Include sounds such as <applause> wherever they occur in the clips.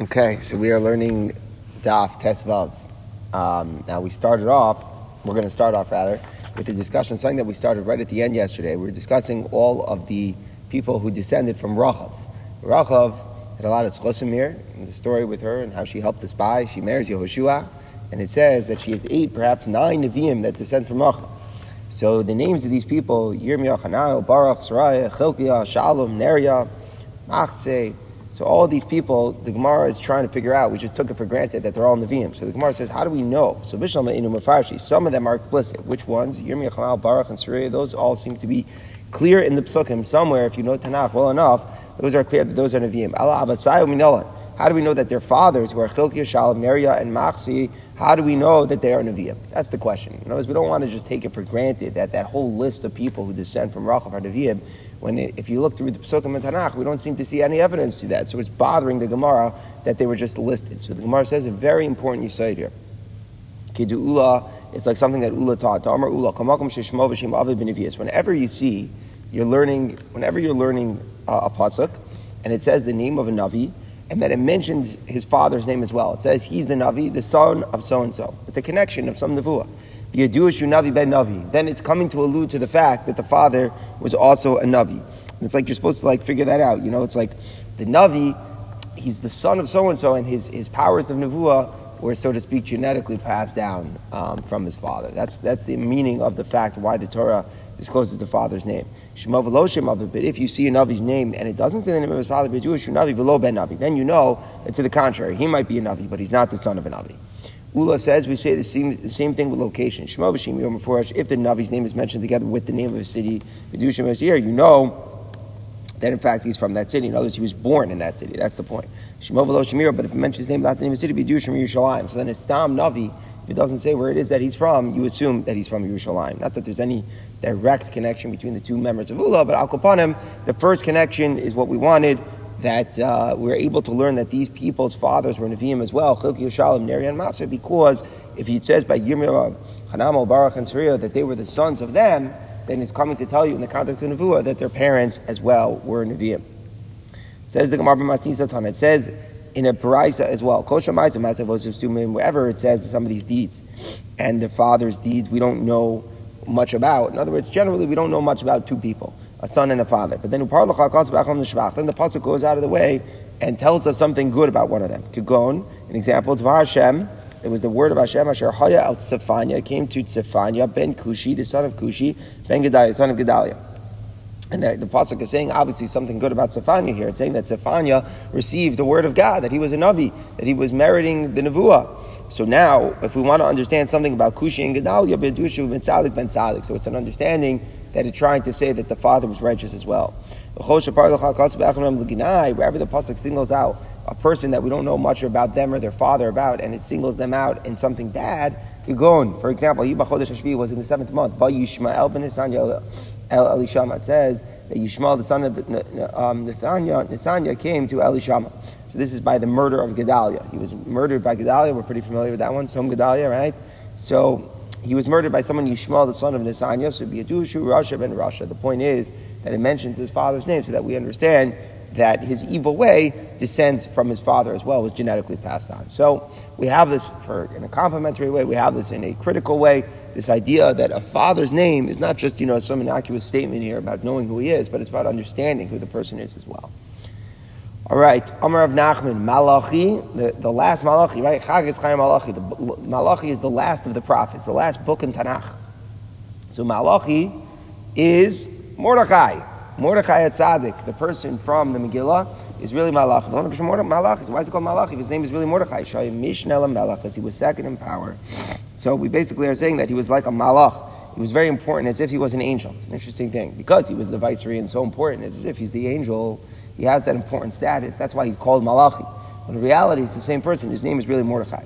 Okay, so we are learning Daf Tesvav. Um, now we started off, we're going to start off rather, with a discussion, something that we started right at the end yesterday. We were discussing all of the people who descended from Rachav. Rachav had a lot of tzchosim here, the story with her and how she helped the spy. She marries Yehoshua, and it says that she has eight, perhaps nine Nevi'im that descend from Rachav. So the names of these people, Yirmiyah, Hanao, Baruch, Saraya, Chilkiah, Shalom, Neria, Machze, so all these people, the Gemara is trying to figure out. We just took it for granted that they're all Nevi'im. So the Gemara says, how do we know? So Bishlam Inu Mafarshi, some of them are explicit. Which ones? Yirmiyah, Chamal, Baruch, and Surya, those all seem to be clear in the Psukim somewhere. If you know Tanakh well enough, those are clear that those are Nevi'im. Allah Abatsai Minolan. How do we know that their fathers, who are Chilkiah, Shalom, Neria, and Machsi, how do we know that they are Nevi'im? That's the question. In other words, we don't want to just take it for granted that that whole list of people who descend from Rachav are Nevi'im. When it, if you look through the Pesukim and Tanakh, we don't seem to see any evidence to that. So it's bothering the Gemara that they were just listed. So the Gemara says a very important yisaid here. Kidu Ula, it's like something that Ula taught. Ula. Whenever you see, you're learning, whenever you're learning uh, a pasuk, and it says the name of a Navi, and then it mentions his father's name as well. It says he's the Navi, the son of so and so, with the connection of some Nevuah. Yaduashu Navi ben Navi. Then it's coming to allude to the fact that the father was also a Navi. And it's like you're supposed to like figure that out. You know, it's like the Navi, he's the son of so and so, and his, his powers of Nevuah were, so to speak, genetically passed down um, from his father. That's, that's the meaning of the fact why the Torah discloses the father's name. But if you see a Navi's name and it doesn't say the name of his father, but Jewish Navi velo ben Navi, then you know that to the contrary, he might be a Navi, but he's not the son of a Navi. Ula says we say the same, the same thing with location. Shema If the Navi's name is mentioned together with the name of a city, Vidushim here, you know that in fact he's from that city. In other words, he was born in that city. That's the point. Shema v'lo but if it mentions his name, not the name of the city, Yerushalayim. So then it's Tam Navi. If it doesn't say where it is that he's from, you assume that he's from Yerushalayim. Not that there's any direct connection between the two members of Ula, but Al Kopanim, the first connection is what we wanted, that uh, we are able to learn that these people's fathers were Nevi'im as well, Chilki Yoshalim, Neri, and Masa, because if it says by Yirmiyah, Hanam, Barak, and Sariah that they were the sons of them, then it's coming to tell you in the context of Nevuah that their parents as well were Nevi'im. says the Gemara Masni It says in a Paraisa as well. Kosha Maisa, Masa Vosivstumim, wherever it says some of these deeds and the father's deeds, we don't know much about. In other words, generally, we don't know much about two people, a son and a father. But then then the pasuk goes out of the way and tells us something good about one of them. Kigon, an example, Dvar Hashem. It was the word of Hashem, Asher Haya al Tzefanya, came to Tzefanya, ben Kushi, the son of Kushi, ben Gedaliah, son of Gedaliah. And the, the Pasuk is saying obviously something good about Zephaniah here. It's saying that Zephaniah received the word of God, that he was a Navi, that he was meriting the Nevuah. So now, if we want to understand something about Kushi and Gedalia, Bedushu ben Tzalik ben Tzalik. So it's an understanding that it's trying to say that the father was righteous as well. Wherever the Pasuk singles out a person that we don't know much about them or their father about, and it singles them out in something bad, Kigon, for example, Yiba Chodesh was in the seventh month. Yishmael ben El Elishama. It says that Yishmael, the son of um, came to Elishama. So this is by the murder of Gedaliah. He was murdered by Gedaliah. We're pretty familiar with that one. Som Gedaliah, right? So he was murdered by someone Yishmael, the son of Nisanya. So be a Yadushu, Rasha ben Rasha. The point is that it mentions his father's name so that we understand that his evil way descends from his father as well, was genetically passed on. So we have this for, in a complementary way, we have this in a critical way, this idea that a father's name is not just, you know, some innocuous statement here about knowing who he is, but it's about understanding who the person is as well. All right, Amar of Nachman, Malachi, the, the last Malachi, right? Chag is Chaim Malachi. The, Malachi is the last of the prophets, the last book in Tanakh. So Malachi is Mordechai. Mordechai Tzaddik, the person from the Megillah, is really Malach. Malach why is it called Malach? If his name is really Mordechai, because he was second in power. So we basically are saying that he was like a Malach. He was very important, as if he was an angel. It's an interesting thing. Because he was the viceroy and so important, as if he's the angel, he has that important status. That's why he's called Malachi. But in reality, it's the same person. His name is really Mordechai.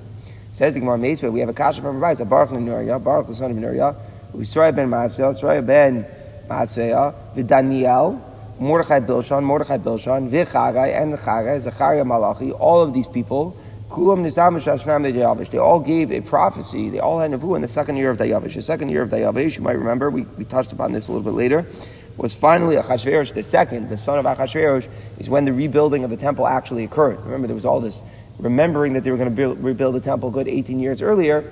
Says the Gemara Meisvah, we have a kasha from Rabbi, Baruch Nuriya, Baruch the son of Nuriya, Yisrael ben Maaseh, Yisrael ben Matzea, Daniel, Mordechai Bilshan, Mordechai Bilshan, V'chagai, and the Chagai, Zechariah Malachi, all of these people, they all gave a prophecy, they all had Nevu in the second year of Dayavish. The second year of Dayavish, you might remember, we, we touched upon this a little bit later, was finally Achashverosh second, the son of Achashverosh, is when the rebuilding of the temple actually occurred. Remember, there was all this remembering that they were going to build, rebuild the temple good 18 years earlier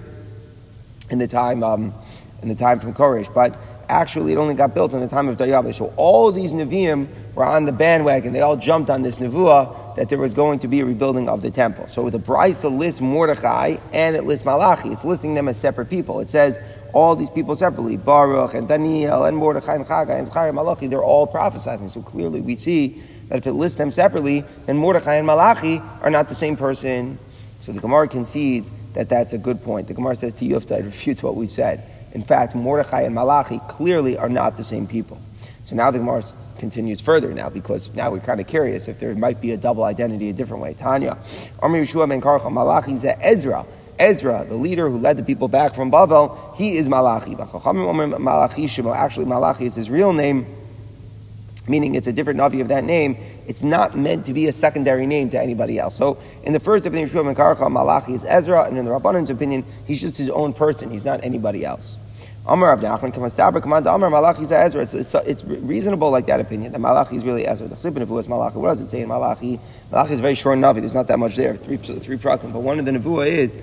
in the time, um, in the time from Koresh. But actually, it only got built in the time of Daryavish. So all these Nevi'im were on the bandwagon. They all jumped on this Nevuah that there was going to be a rebuilding of the temple. So the Brisa lists Mordechai and it lists Malachi. It's listing them as separate people. It says all these people separately, Baruch and Daniel and Mordechai and Chagai and Zechariah and Malachi, they're all prophesizing. So clearly we see that if it lists them separately, then Mordechai and Malachi are not the same person. So the Gemara concedes that that's a good point. The Gemara says to Yufta, <laughs> it refutes what we said. In fact, Mordechai and Malachi clearly are not the same people. So now the Gemara continues further now because now we're kind of curious if there might be a double identity a different way. Tanya, Amr Yeshua ben Karcha, Malachi is Ezra. Ezra, the leader who led the people back from Bavel, he is Malachi. Actually, Malachi is his real name meaning it's a different Navi of that name, it's not meant to be a secondary name to anybody else. So in the first opinion, Shmuel ben Karcha, Malachi is Ezra, and in the Rabbanan's opinion, he's just his own person. He's not anybody else. Amar Rav Nachman, Kamastabra, Kamanda Amar, is Ezra. It's, it's, it's, reasonable like that opinion, that Malachi is really Ezra. The if it was Malachi, what does it say in Malachi? Malachi is very short Navi, there's not that much there, three, three prakim, but one of the Nevuah is,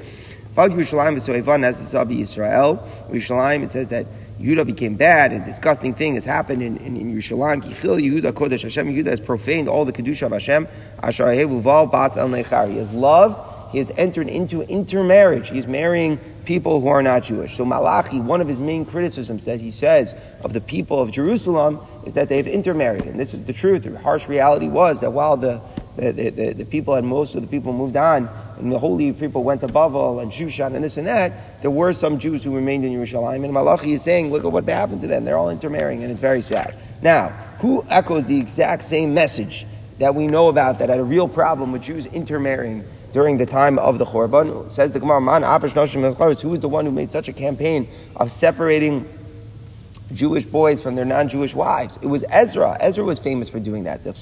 Bag Yerushalayim is so Evan as Yisrael. Yerushalayim, it says that Yehuda became bad, and disgusting thing has happened in, in, in Yerushalayim. Kichil Yehuda Kodesh Hashem. Yehuda has profaned all the Kedusha of Hashem. Asher El. He has loved, he has entered into intermarriage. He's marrying people who are not Jewish. So Malachi, one of his main criticisms that he says of the people of Jerusalem is that they've intermarried. And this is the truth. The harsh reality was that while the, the, the, the people and most of the people moved on, and the holy people went to Bavel and Shushan and this and that, there were some Jews who remained in Jerusalem. And Malachi is saying, look at what happened to them. They're all intermarrying, and it's very sad. Now, who echoes the exact same message that we know about that had a real problem with Jews intermarrying during the time of the Chorban? Says the Gemara, Man who is the one who made such a campaign of separating Jewish boys from their non-Jewish wives. It was Ezra. Ezra was famous for doing that. We have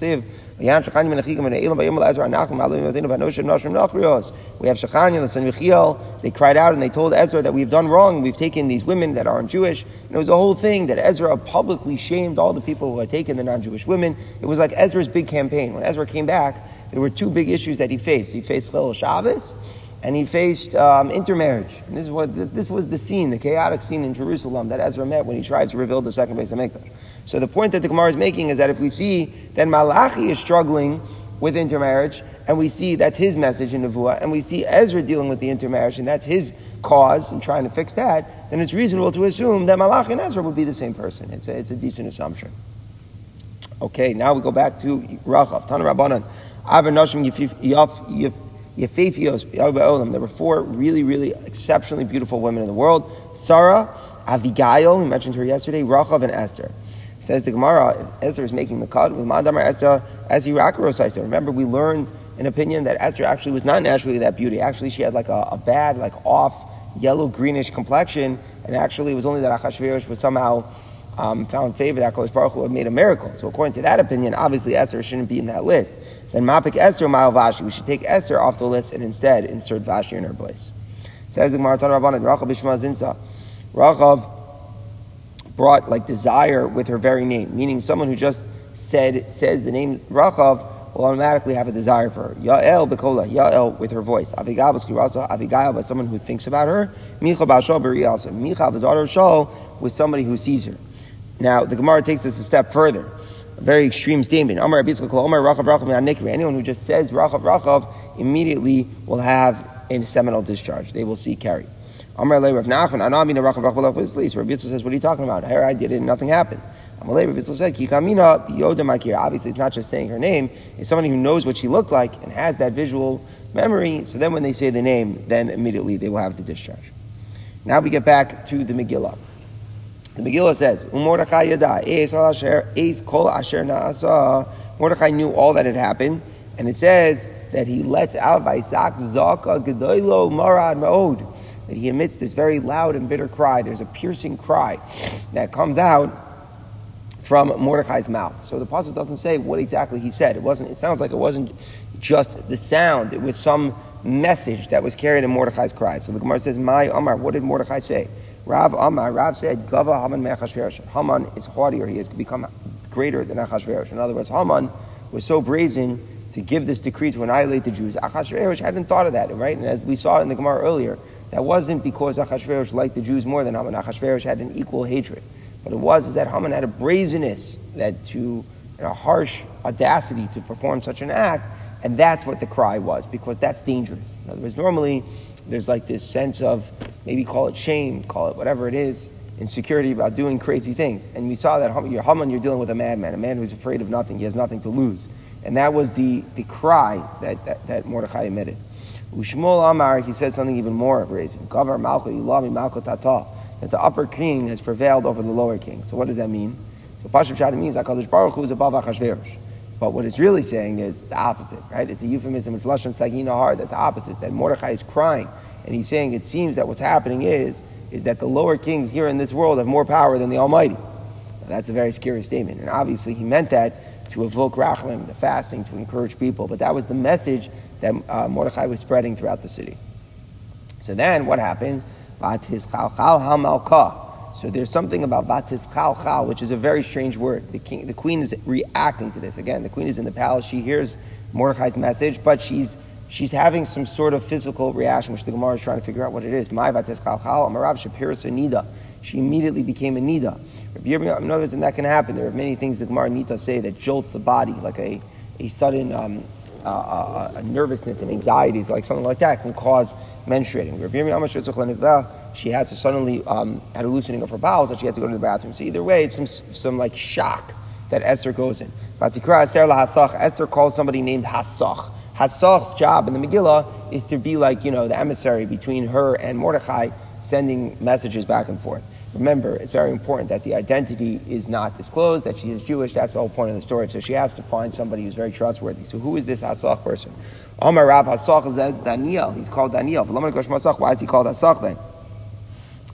Shechania, the son of Yechiel. They cried out and they told Ezra that we've done wrong. We've taken these women that aren't Jewish. And it was a whole thing that Ezra publicly shamed all the people who had taken the non-Jewish women. It was like Ezra's big campaign. When Ezra came back, there were two big issues that he faced. He faced Chilul Shabbos and he faced um, intermarriage. And this, is what, this was the scene, the chaotic scene in Jerusalem that Ezra met when he tries to rebuild the second base of HaMikdash. So the point that the Gemara is making is that if we see that Malachi is struggling with intermarriage, and we see that's his message in Nevuah, and we see Ezra dealing with the intermarriage, and that's his cause and trying to fix that, then it's reasonable to assume that Malachi and Ezra would be the same person. It's a, it's a decent assumption. Okay, now we go back to Rachav. Tana Rabbanan. There were four really, really exceptionally beautiful women in the world. Sarah, Avigail, we mentioned her yesterday, Rachav, and Esther. Says the Gemara, Esther is making the cut with Madamar Esther as Irakarosaisa. Remember, we learned an opinion that Esther actually was not naturally that beauty. Actually, she had like a, a bad, like off yellow greenish complexion, and actually it was only that Achashverosh was somehow um, found favor that Kodesh Baruch Hu had made a miracle. So according to that opinion, obviously Esther shouldn't be in that list. Then Mapik Esther Ma'al Vashti. We should take Esther off the list and instead insert Vashti in her place. Says the Gemara Rabbanan, Rachav Bishma Zinsa. Rachav brought like desire with her very name, meaning someone who just said says the name Rachav will automatically have a desire for her. Yael Bekola, Yael with her voice. Avigail B'skirasa, Avigail by someone who thinks about her. Michal Ba'ashol B'riyasa. Michal, the daughter of Shaul, with somebody who sees her. Now, the Gemara takes this a step further a very extreme statement. Anyone who just says Rachav Rachav immediately will have a seminal discharge. They will see carry. Amar Rav Nachman Anamina Rachav Rachav Rachav Rabbi says, what are you talking about? Here I did it and nothing happened. Amalei Rabbi said. Obviously, it's not just saying her name. It's somebody who knows what she looked like and has that visual memory. So then when they say the name, then immediately they will have the discharge. Now we get back to the Megillah. The Megillah says, Mordechai yada, kol asher na'asa. Mordechai knew all that had happened, and it says that he lets out Vaisak zaka gedoilo marad ma'od. That he emits this very loud and bitter cry. There's a piercing cry that comes out from Mordechai's mouth. So the pasuk doesn't say what exactly he said. It wasn't. It sounds like it wasn't just the sound. It was some message that was carried in Mordechai's cry. So the Gemara says, "My Amar, what did Mordechai say?" Rav Amar, Rav said, Gava Haman Me'achashverosh. Haman is haughtier, he has become greater than Achashverosh. In other words, Haman was so brazen to give this decree to annihilate the Jews. Achashverosh hadn't thought of that, right? And as we saw in the Gemara earlier, that wasn't because Achashverosh liked the Jews more than Haman. Achashverosh had an equal hatred. But it was is that Haman had a brazenness, that to a harsh audacity to perform such an act, and that's what the cry was, because that's dangerous. In other words, normally there's like this sense of maybe call it shame, call it whatever it is, insecurity about doing crazy things. And we saw that you're Haman, you're dealing with a madman, a man who's afraid of nothing, he has nothing to lose. And that was the, the cry that, that, that Mordechai emitted. Ushmul Amar, he said something even more brazen. Gavar Malka, Ilami Malka Tata, that the upper king has prevailed over the lower king. So what does that mean? So Pashup Shadi means HaKadosh Baruch Hu is above Achashverosh. But what it's really saying is the opposite, right? It's a euphemism. It's Lashon Sagina hard, that the opposite, that Mordechai is crying. And he's saying it seems that what's happening is, is that the lower kings here in this world have more power than the Almighty. Now, that's a very scary statement. And obviously he meant that to evoke Rachlim, the fasting, to encourage people. But that was the message that uh, Mordechai was spreading throughout the city. So then what happens? So there's something about vatis chal chal, which is a very strange word. The, king, the queen is reacting to this. Again, the queen is in the palace. She hears Mordechai's message, but she's she's having some sort of physical reaction, which the Gemara is trying to figure out what it is. My vatis chal chal, amarav shapiris nida. She immediately became a nida. In other words, and that can happen. There are many things the Gemara Nita say that jolts the body, like a, a sudden um, uh, uh, uh, nervousness and anxieties, like something like that, can cause menstruating. She had to suddenly um, had a loosening of her bowels that she had to go to the bathroom. So either way, it's some some like shock that Esther goes in. Esther calls somebody named Hasach. Hasach's job in the Megillah is to be like you know the emissary between her and Mordechai, sending messages back and forth. Remember, it's very important that the identity is not disclosed, that she is Jewish. That's the whole point of the story. So she has to find somebody who's very trustworthy. So who is this Hasach person? Omar Rav Hasach is Daniel. He's called Daniel. Why is he called Hasach then?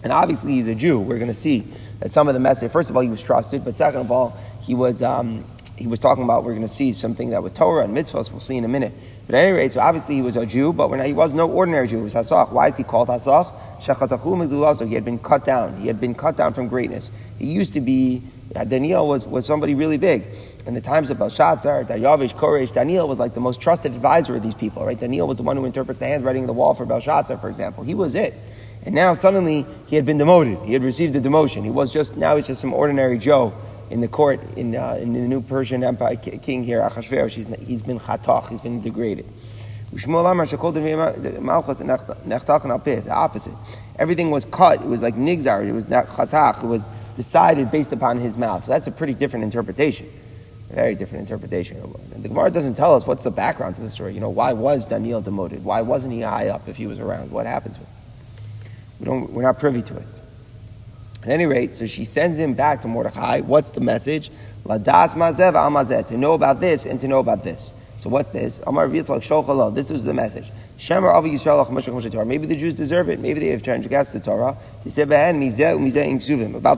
And obviously he's a Jew. We're going to see that some of the message, first of all, he was trusted, but second of all, he was, um, he was talking about, we're going to see something that with Torah and mitzvahs, we'll see in a minute. But at any rate, so obviously he was a Jew, but when he was no ordinary Jew, he was Hasach. Why is he called Hasach? He had been cut down. He had been cut down from greatness. He used to be, uh, Daniel was, was somebody really big. In the times of Belshazzar, Daryavish, Koresh, Daniel was like the most trusted advisor of these people, right? Daniel was the one who interprets the handwriting of the wall for Belshazzar, for example. He was it. And now suddenly he had been demoted. He had received a demotion. He was just, now he's just some ordinary Joe in the court in, uh, in the new Persian Empire king here, Achashverosh. He's, he's been chatach, he's been degraded. The opposite. Everything was cut. It was like nigzar. It was not chatach. It was decided based upon his mouth. So that's a pretty different interpretation. A very different interpretation. And the Gemara doesn't tell us what's the background to the story. You know, why was Daniel demoted? Why wasn't he high up if he was around? What happened to him? We don't, we're not privy to it. At any rate, so she sends him back to Mordechai. What's the message? Ladas mazev amazet. To know about this and to know about this. So what's this? Amar. This is the message. Shemar Avi Yisrael Torah. Maybe the Jews deserve it. Maybe they have transgressed the Torah. He said, About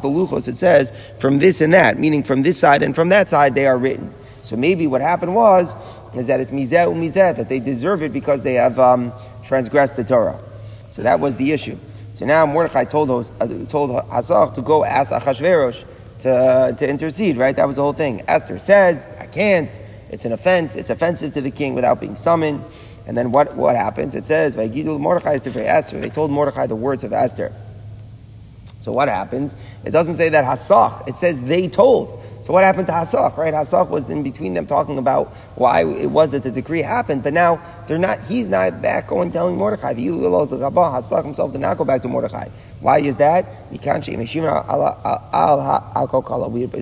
the Luchos, it says, from this and that, meaning from this side and from that side, they are written. So maybe what happened was, is that it's Mizeh Umizeh, that they deserve it because they have um, transgressed the Torah. So that was the issue. So now Mordechai told, those, uh, told Hasach to go ask Achashverosh to, to intercede, right? That was the whole thing. Esther says, I can't. It's an offense. It's offensive to the king without being summoned. And then what, what happens? It says, Mordechai is to Esther. They told Mordechai the words of Esther. So what happens? It doesn't say that Hasach. It says they told. So what happened to Hasach, right? Hasach was in between them talking about why it was that the decree happened, but now they're not, he's not back going telling Mordechai. Hasach himself did not go back to Mordechai. Why is that? It's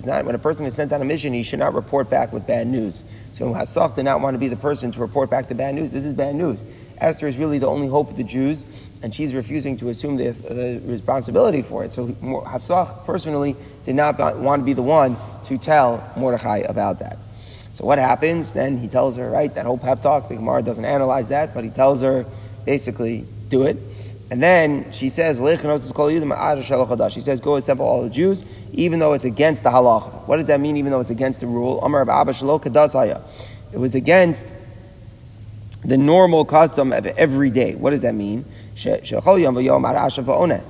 not, when a person is sent on a mission, he should not report back with bad news. So Hasach did not want to be the person to report back the bad news. This is bad news. Esther is really the only hope of the Jews, and she's refusing to assume the, the responsibility for it. So Hasach personally did not want to be the one to tell Mordechai about that. So what happens? Then he tells her, right, that whole pep talk, the Gemara doesn't analyze that, but he tells her, basically, do it. And then she says, She says, go assemble all the Jews, even though it's against the halacha. What does that mean, even though it's against the rule? It was against the normal custom of every day. What does that mean?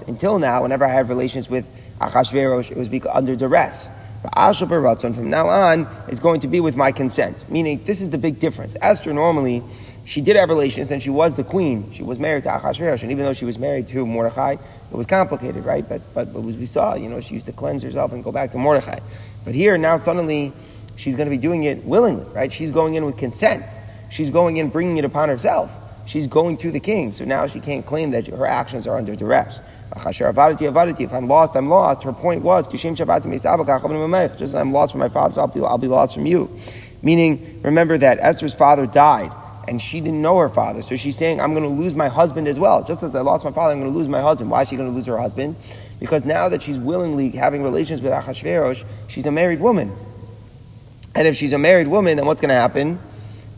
Until now, whenever I had relations with Achashverosh, it was under duress. From now on, is going to be with my consent. Meaning, this is the big difference. Esther normally, she did have relations and she was the queen. She was married to Achashverosh. And even though she was married to Mordechai, it was complicated, right? But, but, but as we saw, you know, she used to cleanse herself and go back to Mordechai. But here, now suddenly, she's going to be doing it willingly, right? She's going in with consent. She's going in bringing it upon herself. She's going to the king. So now she can't claim that her actions are under duress. If I'm lost, I'm lost. Her point was, just as I'm lost from my father, so I'll be, I'll be lost from you. Meaning, remember that Esther's father died and she didn't know her father. So she's saying, I'm going to lose my husband as well. Just as I lost my father, I'm going to lose my husband. Why is she going to lose her husband? Because now that she's willingly having relations with Achashverosh, she's a married woman. And if she's a married woman, then what's going to happen?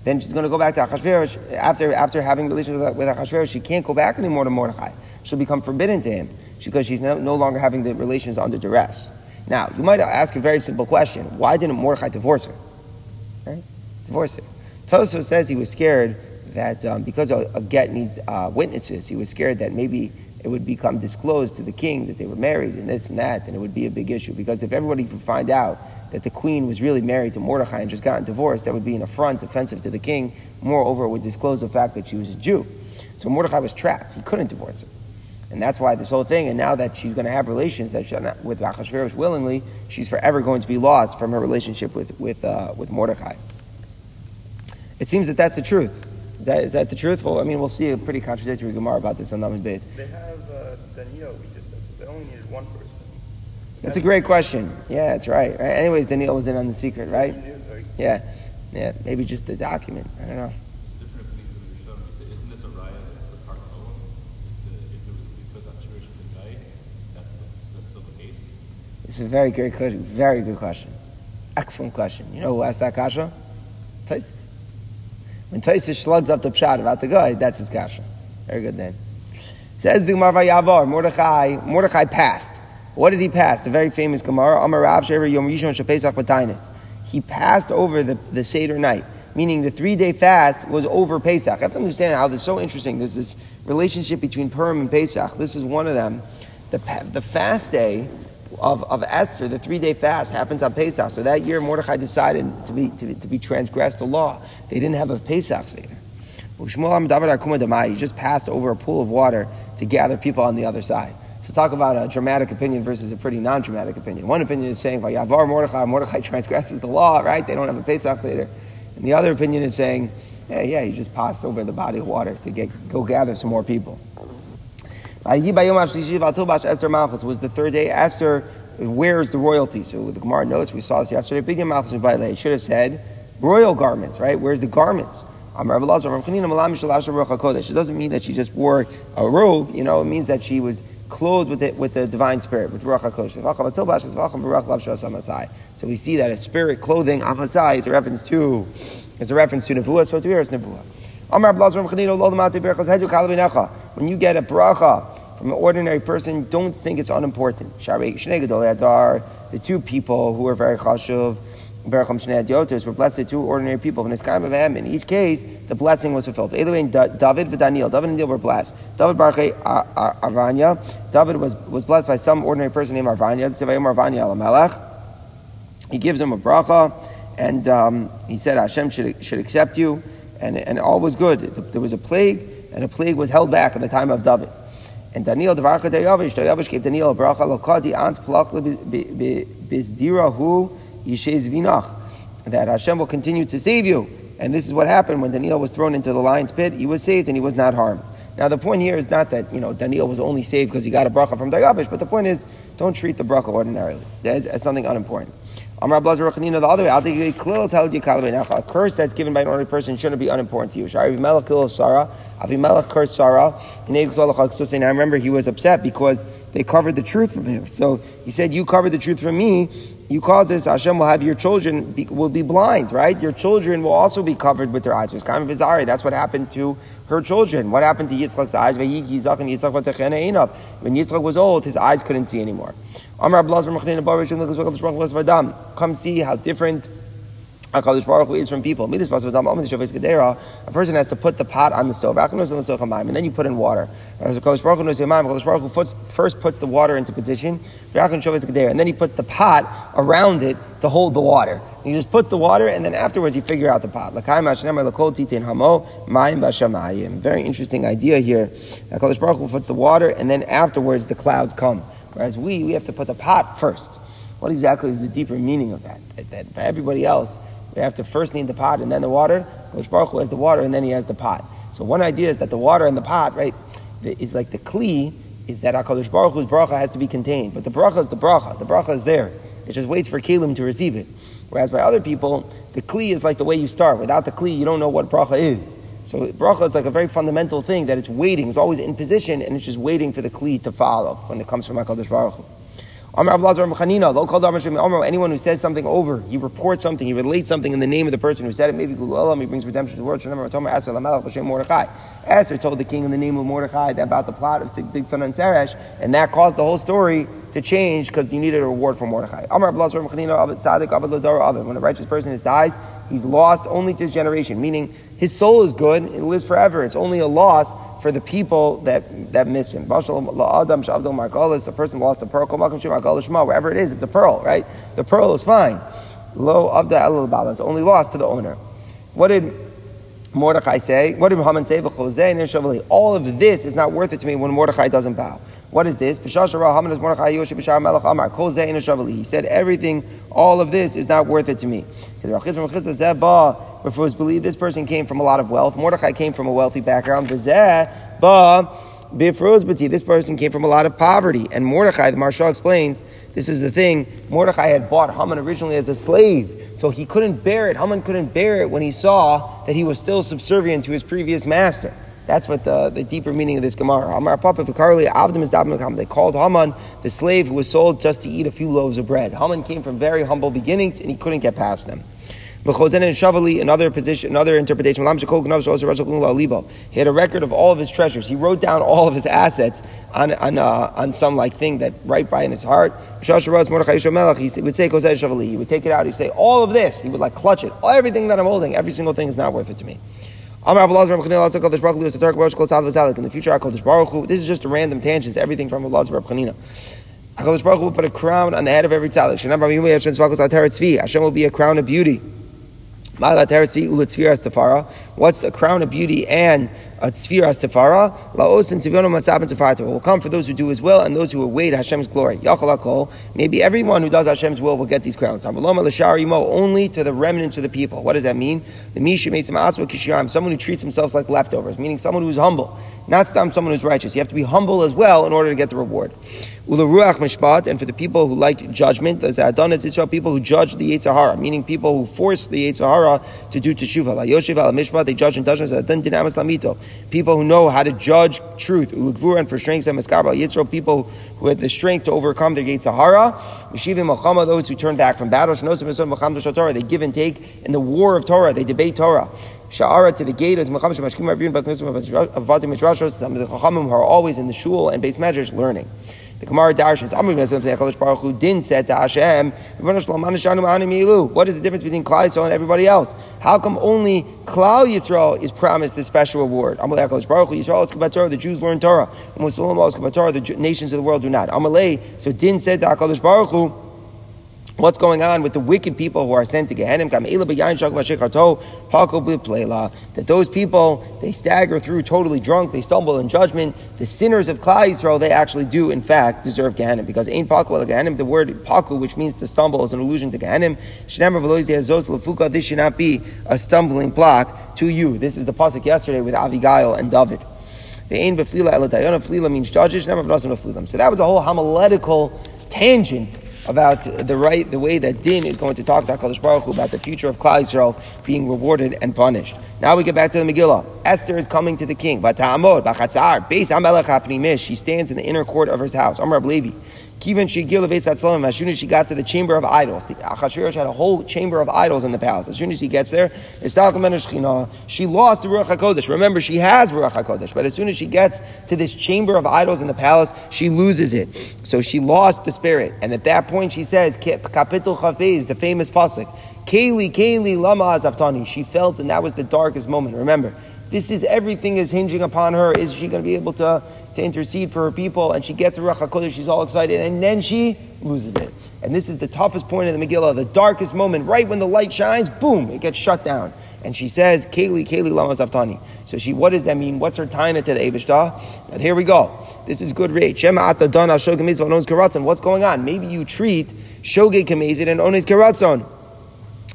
Then she's going to go back to Achashverosh. After, after having relations with, Achashverosh, she can't go back anymore to Mordechai. She'll become forbidden to him because she's no, no longer having the relations under duress. Now, you might ask a very simple question. Why didn't Mordechai divorce her? Right? Divorce her. Toso says he was scared that um, because a, a, get needs uh, witnesses, he was scared that maybe it would become disclosed to the king that they were married and this and that, and it would be a big issue. Because if everybody would find out that the queen was really married to Mordechai and just gotten divorced, that would be an affront, offensive to the king. Moreover, it would disclose the fact that she was a Jew. So Mordechai was trapped. He couldn't divorce her. And that's why this whole thing, and now that she's going to have relations that with Achashverosh willingly, she's forever going to be lost from her relationship with, with, uh, with Mordechai. It seems that that's the truth. Is that, is that the truth? Well, I mean, we'll see a pretty contradictory Gemara about this on Lamed Beit. They have uh, Daniel, we just said, so they only need one person. That's a great question. Yeah, that's right. right. Anyways, Daniel was in on the secret, right? Yeah, yeah. Maybe just the document. I don't know. It's a very great question. Very good question. Excellent question. You know who asked that kasha? Taisis. When Taisis slugs up the pshat about the guy, that's his kasha. Very good name. Says the Gemara Yavar, Mordechai, Mordechai passed. What did he pass? The very famous Gemara, Amar Rav Yom Rishon Shapesach Batainis. He passed over the, the Seder night, meaning the three day fast was over Pesach. I have to understand how this is so interesting. There's this relationship between Purim and Pesach. This is one of them. The, the fast day of, of Esther, the three day fast, happens on Pesach. So that year, Mordechai decided to be, to, to be transgressed the law. They didn't have a Pesach Seder. He just passed over a pool of water to gather people on the other side. So talk about a dramatic opinion versus a pretty non-dramatic opinion. One opinion is saying, Vayavar Mordechai, Mordechai <laughs> transgresses the law, right? They don't have a Pesach Seder. And the other opinion is saying, yeah, yeah, he just passed over the body of water to get, go gather some more people. Was the third day after wears the royalty. So the Gemara notes, we saw this yesterday, Big Malchus should have said royal garments, right? Where's the garments? It doesn't mean that she just wore a robe, you know, it means that she was clothed with it with the divine spirit, with Ruach HaKodesh. So we see that a spirit clothing Amasai is a reference to is a reference to Nevuah, so to here is Nevuah. When you get a bracha from an ordinary person, don't think it's unimportant. The two people who are very chashuv, Beracham Shnei Adiotos were blessed two ordinary people. In each case, the blessing was fulfilled. David and Daniel. David and Daniel were blessed. David Baruch Arvanya. David was, was blessed by some ordinary person named Arvanya. Arvanya He gives him a bracha, and um, he said Hashem should, should accept you, and, and all was good. There was a plague, and a plague was held back at the time of David. And Daniel, the Varcha Dayavish, Dayavish gave Daniel a bracha, Lokadi ant plak bizdirahu Yishez Vinach, that Hashem will continue to save you. And this is what happened when Daniel was thrown into the lion's pit. He was saved and he was not harmed. Now the point here is not that you know Daniel was only saved because he got a bracha from Dayabish, but the point is don't treat the bracha ordinarily as, as something unimportant. Amar Blazer the other way, I'll take a curse that's given by an ordinary person shouldn't be unimportant to you. Shari killed Sarah, Avimelech cursed Sarah, and I remember he was upset because they covered the truth from him. So he said, You covered the truth from me, you cause this, Hashem will have your children be, will be blind, right? Your children will also be covered with their eyes. It's kind of bizarre. That's what happened to her children. What happened to Yitzchak's eyes? When Yitzchak was old, his eyes couldn't see anymore. Come see how different HaKadosh Baruch Hu is from people. A person has to put the pot on the stove, and then you put in water. HaKadosh Baruch Hu puts, first puts the water into position, and then he puts the pot around it to hold the water. He just puts the water, and then afterwards you figure out the pot. Very interesting idea here. Uh, HaKadosh Baruch Hu puts the water, and then afterwards the clouds come. Whereas we, we have to put the pot first. What exactly is the deeper meaning of that? That, that everybody else, we have to first need the pot and then the water. Kodesh Baruch Hu has the water and then he has the pot. So one idea is that the water and the pot, right, is like the kli, is that HaKadosh Baruch Hu's bracha has to be contained. But the bracha is the bracha. The bracha is there. It just waits for Kalim to receive it. Whereas by other people, the kli is like the way you start. Without the kli, you don't know what bracha is. So bracha is like a very fundamental thing that it's waiting, it's always in position, and it's just waiting for the kli to follow when it comes from HaKadosh Baruch Hu. Anyone who says something over, he reports something, he relates something in the name of the person who said it. Maybe he brings redemption to the world. Esther told the king in the name of Mordechai about the plot of Bigsan and Seresh, and that caused the whole story to change because you needed a reward from Mordechai. When a righteous person dies, he's lost only to his generation, meaning his soul is good, it lives forever. It's only a loss for the people that, that miss him. A person lost a pearl, wherever it is, it's a pearl, right? The pearl is fine. Lo avda it's only lost to the owner. What did Mordechai say? What did Haman say? All of this is not worth it to me when Mordechai doesn't bow. What is this? He said everything, all of this is not worth it to me. Before it was believed this person came from a lot of wealth. Mordechai came from a wealthy background. This person came from a lot of poverty. And Mordechai, the Marshal explains, this is the thing, Mordechai had bought Haman originally as a slave. So he couldn't bear it. Haman couldn't bear it when he saw that he was still subservient to his previous master. That's what the, the deeper meaning of this Gemara. They called Haman the slave who was sold just to eat a few loaves of bread. Haman came from very humble beginnings and he couldn't get past them. V'chozen and Shavali, another position, another interpretation. He had a record of all of his treasures. He wrote down all of his assets on on, uh, on some like thing that right by in his heart. He would say Shavali. He would take it out. He'd say all of this. He would like clutch it. Everything that I'm holding, every single thing is not worth it to me. In the future, Baruch Hu. This is just a random tangent. Everything from Allah Rab Chanina. HaKadosh Baruch Hu will put a crown on the head of every tzaddik. Hashem will be a crown of beauty. What's the crown of beauty and a tzvira stefara? Laos will come for those who do His will and those who await Hashem's glory. Maybe everyone who does Hashem's will will get these crowns. Only to the remnants of the people. What does that mean? The made some someone who treats themselves like leftovers, meaning someone who's humble, not stump someone who's righteous. You have to be humble as well in order to get the reward. Ularuach mishpat, and for the people who like judgment, there's Adonai Israel, people who judge the Yetzer Hara, meaning people who force the Yetzer Hara to do teshuva. La Yoshev al mishpat, they judge in judgment. Adon dinamas lamito, people who know how to judge truth. Ulukvur, and for strength, and miskabal Yitzhak, people who have the strength to overcome their Yetzer Hara. Mishivim malchama, those who turn back from battle. Shnosim malcham Torah, they give and take in the war of Torah. They debate Torah. Sha'ara to the gate of Macham Shemashkim Rabin Vatim Midrashos, the Chachamim are always in the shul and base measures learning. The Gemara Darshans, Amr Hakadosh Baruch Hu didn't say to Hashem, What is the difference between Klal Yisrael and everybody else? How come only Klal Yisrael is promised this special reward? Amr Hakadosh Baruch Hu, Yisrael is the Jews learn Torah, and Muslim is the nations of the world do not. Amalei, so didn't say to Hakadosh Baruch what's going on with the wicked people who are sent to Gehenna, that those people, they stagger through totally drunk, they stumble in judgment. The sinners of Klal Yisrael, they actually do, in fact, deserve Gehenna, because Ein Paku Gehenna, the word Paku, which means to stumble, is an allusion to Gehenna. This should not be a stumbling block to you. This is the pasuk yesterday with Avigail and David. The Ein Beflila Elatayona, Flila means judges, never So that was a whole homiletical tangent about the right, the way that Din is going to talk to HaKadosh Baruch Hu about the future of Klal Yisrael being rewarded and punished. Now we get back to the Megillah. Esther is coming to the king. She stands in the inner court of his house. Amr. Kivan as soon as she got to the chamber of idols, the Achashverosh had a whole chamber of idols in the palace. As soon as he gets there, she lost the Ruach HaKodesh. Remember, she has Ruach HaKodesh, but as soon as she gets to this chamber of idols in the palace, she loses it. So she lost the spirit. And at that point, she says, Kapitul Chafez, the famous pasuk, Kaylee, Kaylee, lama azaftani. She felt, and that was the darkest moment. Remember, this is everything is hinging upon her. Is she going to be able to, to intercede for her people? And she gets a Ruach HaKodesh, she's all excited, and then she loses it. And this is the toughest point of the Megillah, the darkest moment, right when the light shines, boom, it gets shut down. And she says, Kaylee, Kaylee, lama zaftani. So she, what does that mean? What's her taina to the Eibishta? And here we go. This is good rate. What's going on? Maybe you treat shogeg kamezid and ones karatzon.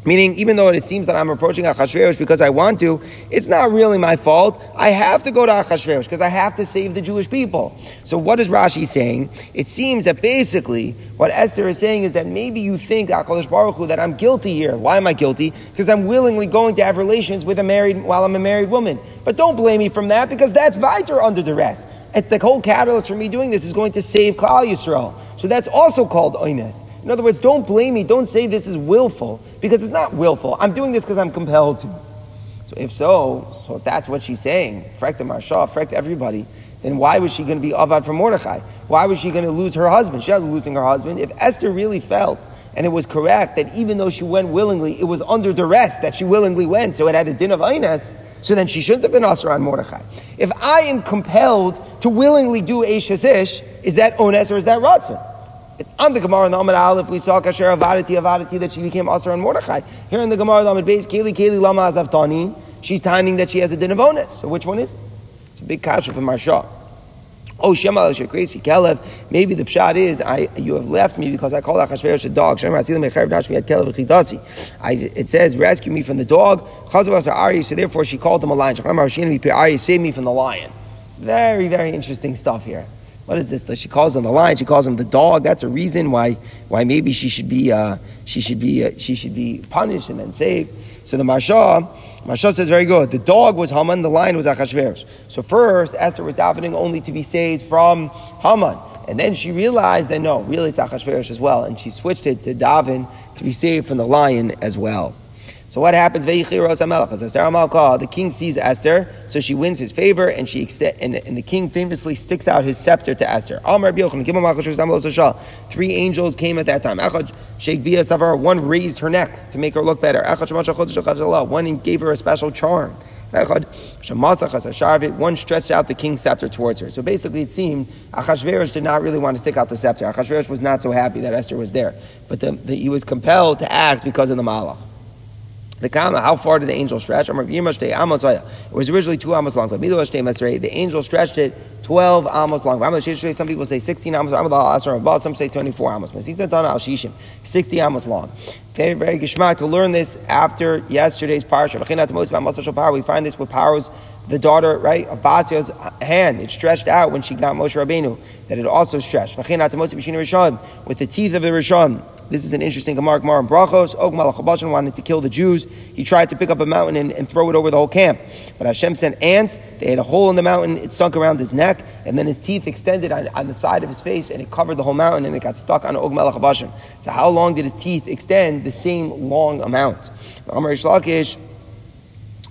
Meaning, even though it seems that I'm approaching Achashverosh because I want to, it's not really my fault. I have to go to Achashverosh because I have to save the Jewish people. So, what is Rashi saying? It seems that basically what Esther is saying is that maybe you think, HaKadosh Baruch Hu, that I'm guilty here. Why am I guilty? Because I'm willingly going to have relations with a married while I'm a married woman. But don't blame me from that because that's Viter under duress. And the whole catalyst for me doing this is going to save Klal Yisrael. So that's also called oines. In other words, don't blame me. Don't say this is willful because it's not willful. I'm doing this because I'm compelled to. So if so, so if that's what she's saying, frek the Marsha, frek everybody, then why was she going to be avad for Mordechai? Why was she going to lose her husband? She was losing her husband. If Esther really felt and it was correct that even though she went willingly, it was under duress that she willingly went, so it had a din of Einas, so then she shouldn't have been Asr on Mordechai. If I am compelled to willingly do Eish is that Ones or is that Ratzon? On the Gemara in the Amid Aleph, we saw Kasher Avadati Avadati that she became Asr and Mordechai. Here in the Gemara in the Amid Beis, Keli Keli Lama Azavtani, she's timing that she has a din of onus. So which one is it? It's a big kasha from Marsha. Oh, Shema crazy Kelev. Maybe the pshat is I you have left me because I called Achashverosh a dog. Shema It says, rescue me from the dog. Chazavas Ari. So therefore she called him a lion. Shem Harshini Ari, save me from the lion. It's very, very interesting stuff here. What is this? She calls him the lion. She calls him the dog. That's a reason why why maybe she should be uh, she should be uh, she should be punished and then saved. So the Marsha, Marsha says very good. The dog was Haman, the lion was Achashverosh. So first, Esther was davening only to be saved from Haman, and then she realized that no, really it's Achashverosh as well, and she switched it to daven to be saved from the lion as well. So what happens? The king sees Esther, so she wins his favor, and she and, and the king famously sticks out his scepter to Esther. Three angels came at that time. One raised her neck to make her look better. One gave her a special charm. One stretched out the king's scepter towards her. So basically, it seemed Achashverosh did not really want to stick out the scepter. Achashverosh was not so happy that Esther was there, but the, the, he was compelled to act because of the malach. The kama, how far did the angel stretch? It was originally two amos long. But the angel stretched it 12 amos long. Some people say 16 amos. Some say 24 amos. 60 amos long. Very, very geschmack to learn this after yesterday's parsha. We find this with Paro's, the daughter, right, of Basia's hand. It stretched out when she got Moshe Rabbeinu. That it also stretched. With the teeth of the Rishon. This is an interesting Gemara Gemara in Brachos. Og Malach wanted to kill the Jews. He tried to pick up a mountain and, and, throw it over the whole camp. But Hashem sent ants. They had a hole in the mountain. It sunk around his neck. And then his teeth extended on, on the side of his face and it covered the whole mountain and it got stuck on Og Malach So how long did his teeth extend? The same long amount. Amar Shlakish,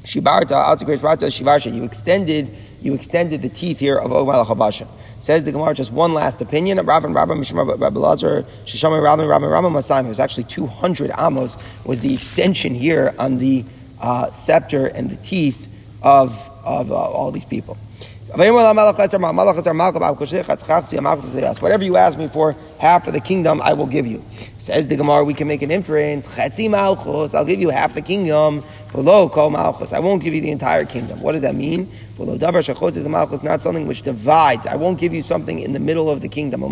Shibarta, You extended, you extended the teeth here of Og Malach Says the Gemara, just one last opinion. Rabban, Rabban, Mishmar, Rabbi Lazar, Shisham, Rabban, Rabban, Rabban, Masayim. It was actually 200 amos was the extension here on the uh, scepter and the teeth of, of uh, all these people. Whatever you ask me for, half of the kingdom I will give you. Says the Gemara, we can make an inference. I'll give you half the kingdom. I won't give you the entire kingdom. What does that mean? is malchus, not something which divides. I won't give you something in the middle of the kingdom.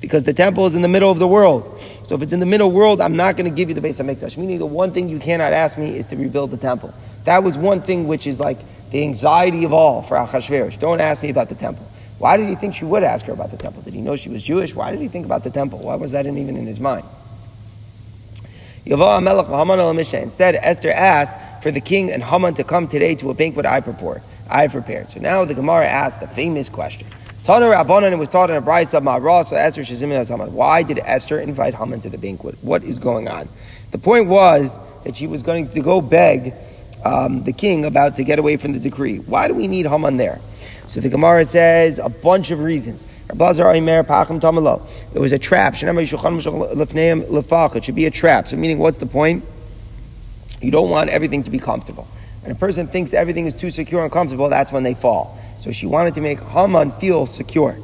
Because the temple is in the middle of the world. So if it's in the middle world, I'm not going to give you the Beis HaMikdash. Meaning the one thing you cannot ask me is to rebuild the temple. That was one thing which is like the anxiety of all for Achashverosh. Don't ask me about the temple. Why did he think she would ask her about the temple? Did he know she was Jewish? Why did he think about the temple? Why was that even in his mind? Instead, Esther asked for the king and Haman to come today to a banquet I prepared. I prepared. So now the Gemara asked the famous question. Tana Rabbanan was taught in a brayso of Ma'ara, so Esther Shazim Haman. Why did Esther invite Haman to the banquet? What is going on? The point was that she was going to go beg um, the king about to get away from the decree. Why do we need Haman there? So the Gemara says a bunch of reasons. It was a trap. It should be a trap. So, meaning, what's the point? You don't want everything to be comfortable. And a person thinks everything is too secure and comfortable, that's when they fall. So she wanted to make Haman feel secure.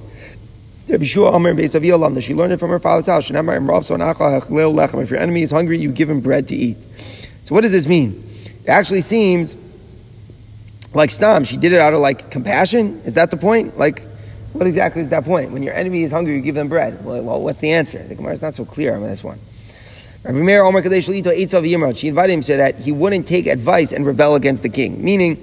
She learned it from her father's house. If your enemy is hungry, you give him bread to eat. So what does this mean? It actually seems like Stam. She did it out of like compassion. Is that the point? Like, what exactly is that point? When your enemy is hungry, you give them bread. Well, well what's the answer? The Gemara is not so clear on this one. Rabbi Meir Omer Kadesh Lito. She invited him so that he wouldn't take advice and rebel against the king. Meaning,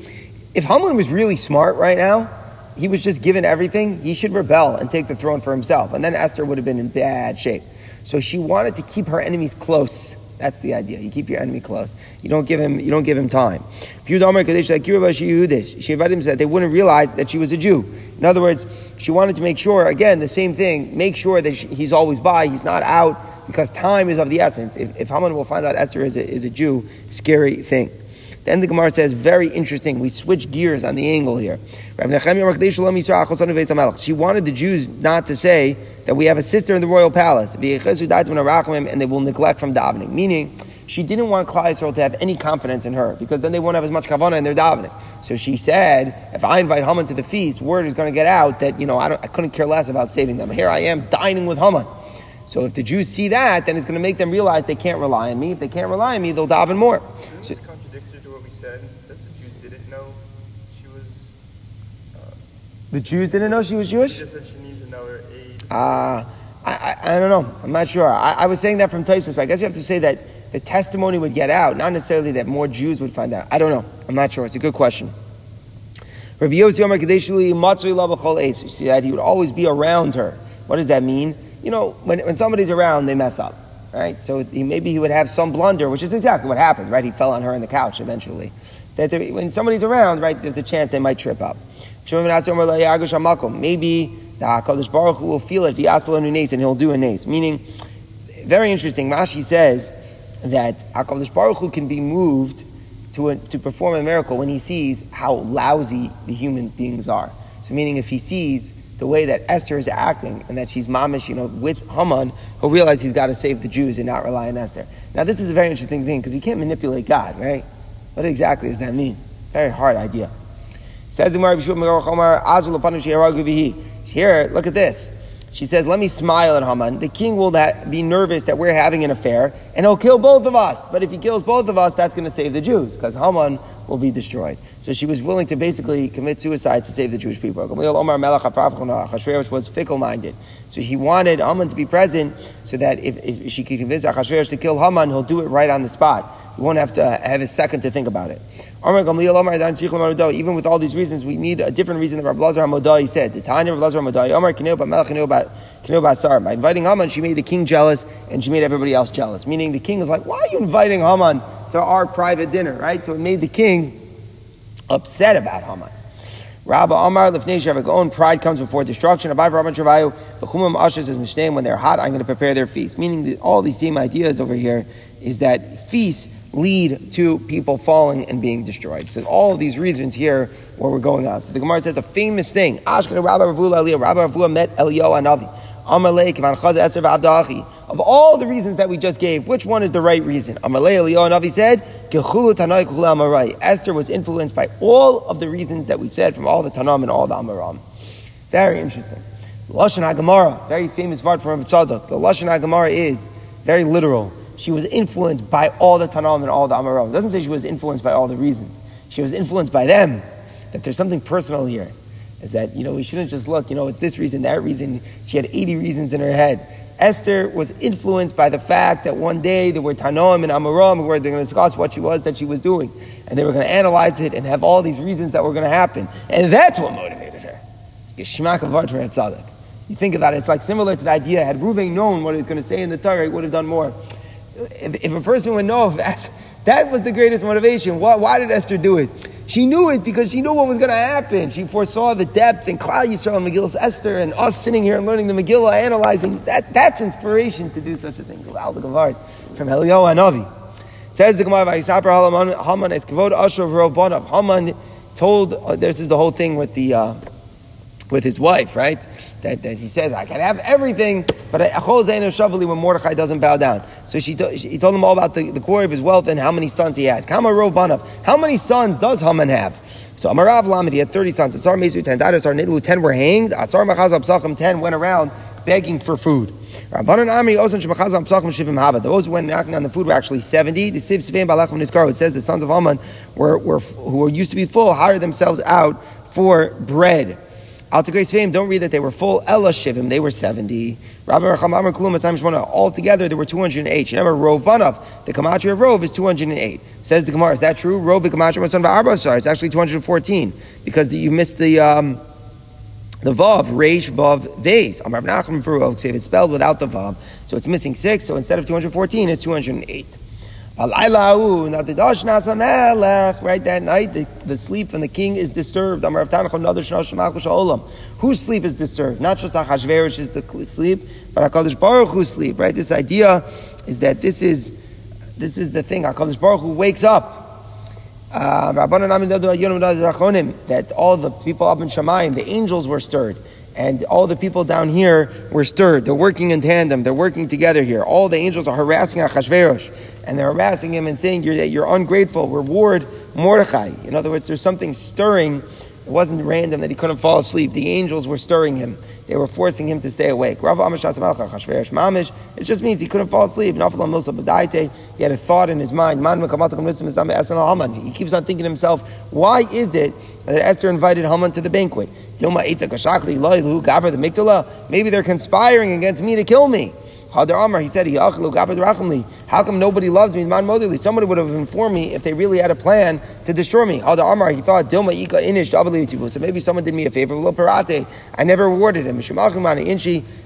if Haman was really smart right now, he was just given everything, he should rebel and take the throne for himself. And then Esther would have been in bad shape. So she wanted to keep her enemies close. That's the idea. You keep your enemy close. You don't give him. You don't give him time. She invited him that they wouldn't realize that she was a Jew. In other words, she wanted to make sure. Again, the same thing. Make sure that he's always by. He's not out because time is of the essence. If, if Haman will find out Esther is a, is a Jew, scary thing. Then the Gemara says, very interesting. We switch gears on the angle here. She wanted the Jews not to say that we have a sister in the royal palace, and they will neglect from davening. Meaning, she didn't want Klal Yisrael to have any confidence in her, because then they won't have as much kavanah in their davening. So she said, if I invite Haman to the feast, word is going to get out that, you know, I, I couldn't care less about saving them. Here I am dining with Haman. So if the Jews see that, then it's going to make them realize they can't rely on me. If they can't rely on me, they'll daven more. So, to what we said that the Jews didn't know she was. Uh, the Jews didn't know she was Jewish. She just said she needs aid. Uh, I, I, I, don't know. I'm not sure. I, I was saying that from Tysus. I guess you have to say that the testimony would get out, not necessarily that more Jews would find out. I don't know. I'm not sure. It's a good question. Rabbi Yossi Omer Kadeshuli Matzui Lavachol Ace. You see that he would always be around her. What does that mean? you know, when, when somebody's around, they mess up, right? So he, maybe he would have some blunder, which is exactly what happened, right? He fell on her on the couch eventually. That there, when somebody's around, right, there's a chance they might trip up. Maybe the HaKadosh Baruch Hu will feel it, and he'll do a nace. Meaning, very interesting, Rashi says that HaKadosh Baruch Hu can be moved to, a, to perform a miracle when he sees how lousy the human beings are. So meaning if he sees the way that Esther is acting and that she's mamish, you know, with Haman, he'll realize he's got to save the Jews and not rely on Esther. Now, this is a very interesting thing because you can't manipulate God, right? What exactly does that mean? Very hard idea. Says here, look at this. She says, Let me smile at Haman. The king will be nervous that we're having an affair, and he'll kill both of us. But if he kills both of us, that's going to save the Jews, because Haman will be destroyed. So she was willing to basically commit suicide to save the Jewish people. Achashverosh was fickle minded. So he wanted Haman to be present so that if, if she could convince Achashverosh to kill Haman, he'll do it right on the spot. He won't have to uh, have a second to think about it. Even with all these reasons, we need a different reason that Rabbi Lazar HaModai said. The Tanya of Lazar HaModai, By inviting Haman, she made the king jealous and she made everybody else jealous. Meaning the king was like, why are you inviting Haman to our private dinner, right? So it made the king upset about Haman. Rabba Amar Lefnei own pride comes before destruction. Abai Rabban Travayu, Bechumam Asher says Mishneim, when they're hot, I'm going to prepare their feast. Meaning that all these same ideas over here is that feasts lead to people falling and being destroyed. So all of these reasons here where we're going on. So the Gemara says a famous thing. Rabbi met. Of all the reasons that we just gave, which one is the right reason? Amalei Eliyahu said, Esther was influenced by all of the reasons that we said from all the Tanam and all the Amaram. Very interesting. Lashon HaGemara, very famous word from Rabbi Tzadok. The Lashon HaGemara is very literal. She was influenced by all the Tanam and all the Amaram. It doesn't say she was influenced by all the reasons. She was influenced by them. That there's something personal here. Is that, you know, we shouldn't just look, you know, it's this reason, that reason. She had 80 reasons in her head. Esther was influenced by the fact that one day there were Tanoim and Amaram where they're going to discuss what she was that she was doing. And they were going to analyze it and have all these reasons that were going to happen. And that's what motivated her. You think about it, it's like similar to the idea, had Ruvain known what he was going to say in the Torah, he would have done more. If, if a person would know, <laughs> that's, that was the greatest motivation. Why, why did Esther do it? She knew it because she knew what was going to happen. She foresaw the depth in Klal Yisrael and Megillas Esther and us sitting here and learning the Megillah, analyzing. That, that's inspiration to do such a thing. From Eliyahu Hanavi. Says the Gemara, Haman es kavod Asher Haman told, uh, this is the whole thing with the, uh, with his wife, right? That, that he says, I can have everything, but Shavali when Mordechai doesn't bow down. So she, to, he told him all about the, the of his wealth and how many sons he has. How many sons does Haman have? So Amarav Lamed, he had 30 sons. Asar Mesu 10, Asar Nidlu 10 were hanged. Asar Machaz Absachim 10 went around begging for food. Those who went knocking on the food were actually 70. The Siv Svim Balachim Niskar, it says the sons of Haman were, were, who were used to be full hired themselves out for bread. Al fame, don't read that they were full. Ella Shivim, they were 70. Altogether, there were 208. Remember, Rov Banav, the gematria of Rov is 208. Says the Gemara, is that true? Rov gematria was son of Arbasar. It's actually 214 because you missed the. Um, the vav, reish vav vase. Amar Nachman for Rov, it's spelled without the vav, so it's missing six. So instead of 214, it's 208. Right that night, the, the sleep from the king is disturbed. Whose sleep is disturbed? Not just Achashverosh is the sleep, but Hakadosh Baruch Hu's sleep. Right? This idea is that this is this is the thing. Hakadosh Baruch Hu wakes up. Uh, that all the people up in Shemayim, the angels were stirred and all the people down here were stirred. They're working in tandem. They're working together here. All the angels are harassing Achashverosh and they're harassing him and saying, you're, you're ungrateful, reward Mordechai. In other words, there's something stirring. It wasn't random that he couldn't fall asleep. The angels were stirring him. They were forcing him to stay awake. It just means he couldn't fall asleep. He had a thought in his mind. He keeps on thinking to himself, why is it that Esther invited Haman to the banquet? Maybe they're conspiring against me to kill me. He said, How come nobody loves me? Somebody would have informed me if they really had a plan to destroy me. Hadar Amar, he thought, Dilma Ika Inish, so maybe someone did me a favor. Lo Parate. I never rewarded him.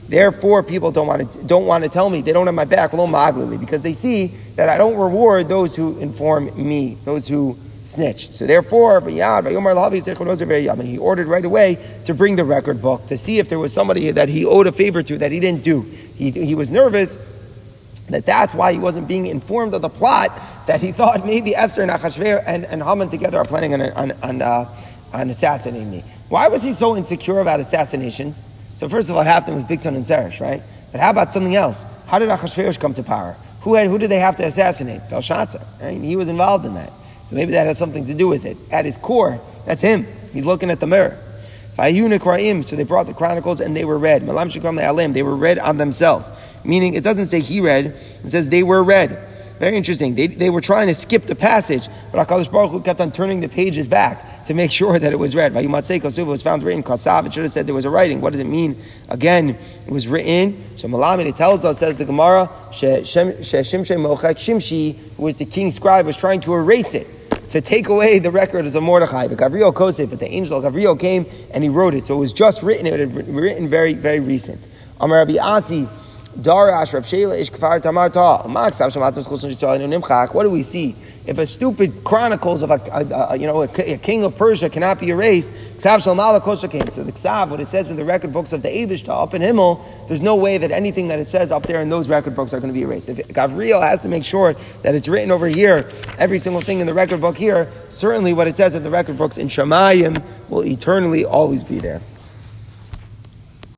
Therefore, people don't want to don't want to tell me they don't have my back Lo Maglili, because they see that I don't reward those who inform me, those who snitch. So therefore, he ordered right away to bring the record book to see if there was somebody that he owed a favor to that he didn't do. He, he was nervous that that's why he wasn't being informed of the plot that he thought maybe Esther and Achashver and, and Haman together are planning on, on, on, uh, on assassinating me. Why was he so insecure about assassinations? So first of all, it happened with Bigsan and Seresh, right? But how about something else? How did Achashverosh come to power? Who, had, who did they have to assassinate? Belshazzar. Right? He was involved in that. So maybe that has something to do with it. At his core, that's him. He's looking at the mirror. So they brought the chronicles and they were read. They were read on themselves. Meaning, it doesn't say he read, it says they were read. Very interesting. They, they were trying to skip the passage, but HaKadosh Baruch Hu kept on turning the pages back to make <laughs> sure that it was read. It was found written, Kasav. It should have said there was a writing. What does it mean? Again, it was written. So Malamed, it tells us, says the Gemara, Shimshi, who was the king's scribe, was trying to erase it to take away the record of Mordechai. But Gabriel Kosef, but the angel Gabriel came and he wrote it. So it was just written, it had been written very, very recent. Amar Rabbi Asi, Darash Rab Shela Ish Kfar Temarta. What do we see? If a stupid chronicles of a, a, a you know a, a, king of Persia cannot be erased, Ksav So the Ksav, what it says in the record books of the Avishta up in Himmel, there's no way that anything that it says up there in those record books are going to be erased. If Gavriel has to make sure that it's written over here, every single thing in the record book here, certainly what it says in the record books in Shemayim will eternally always be there.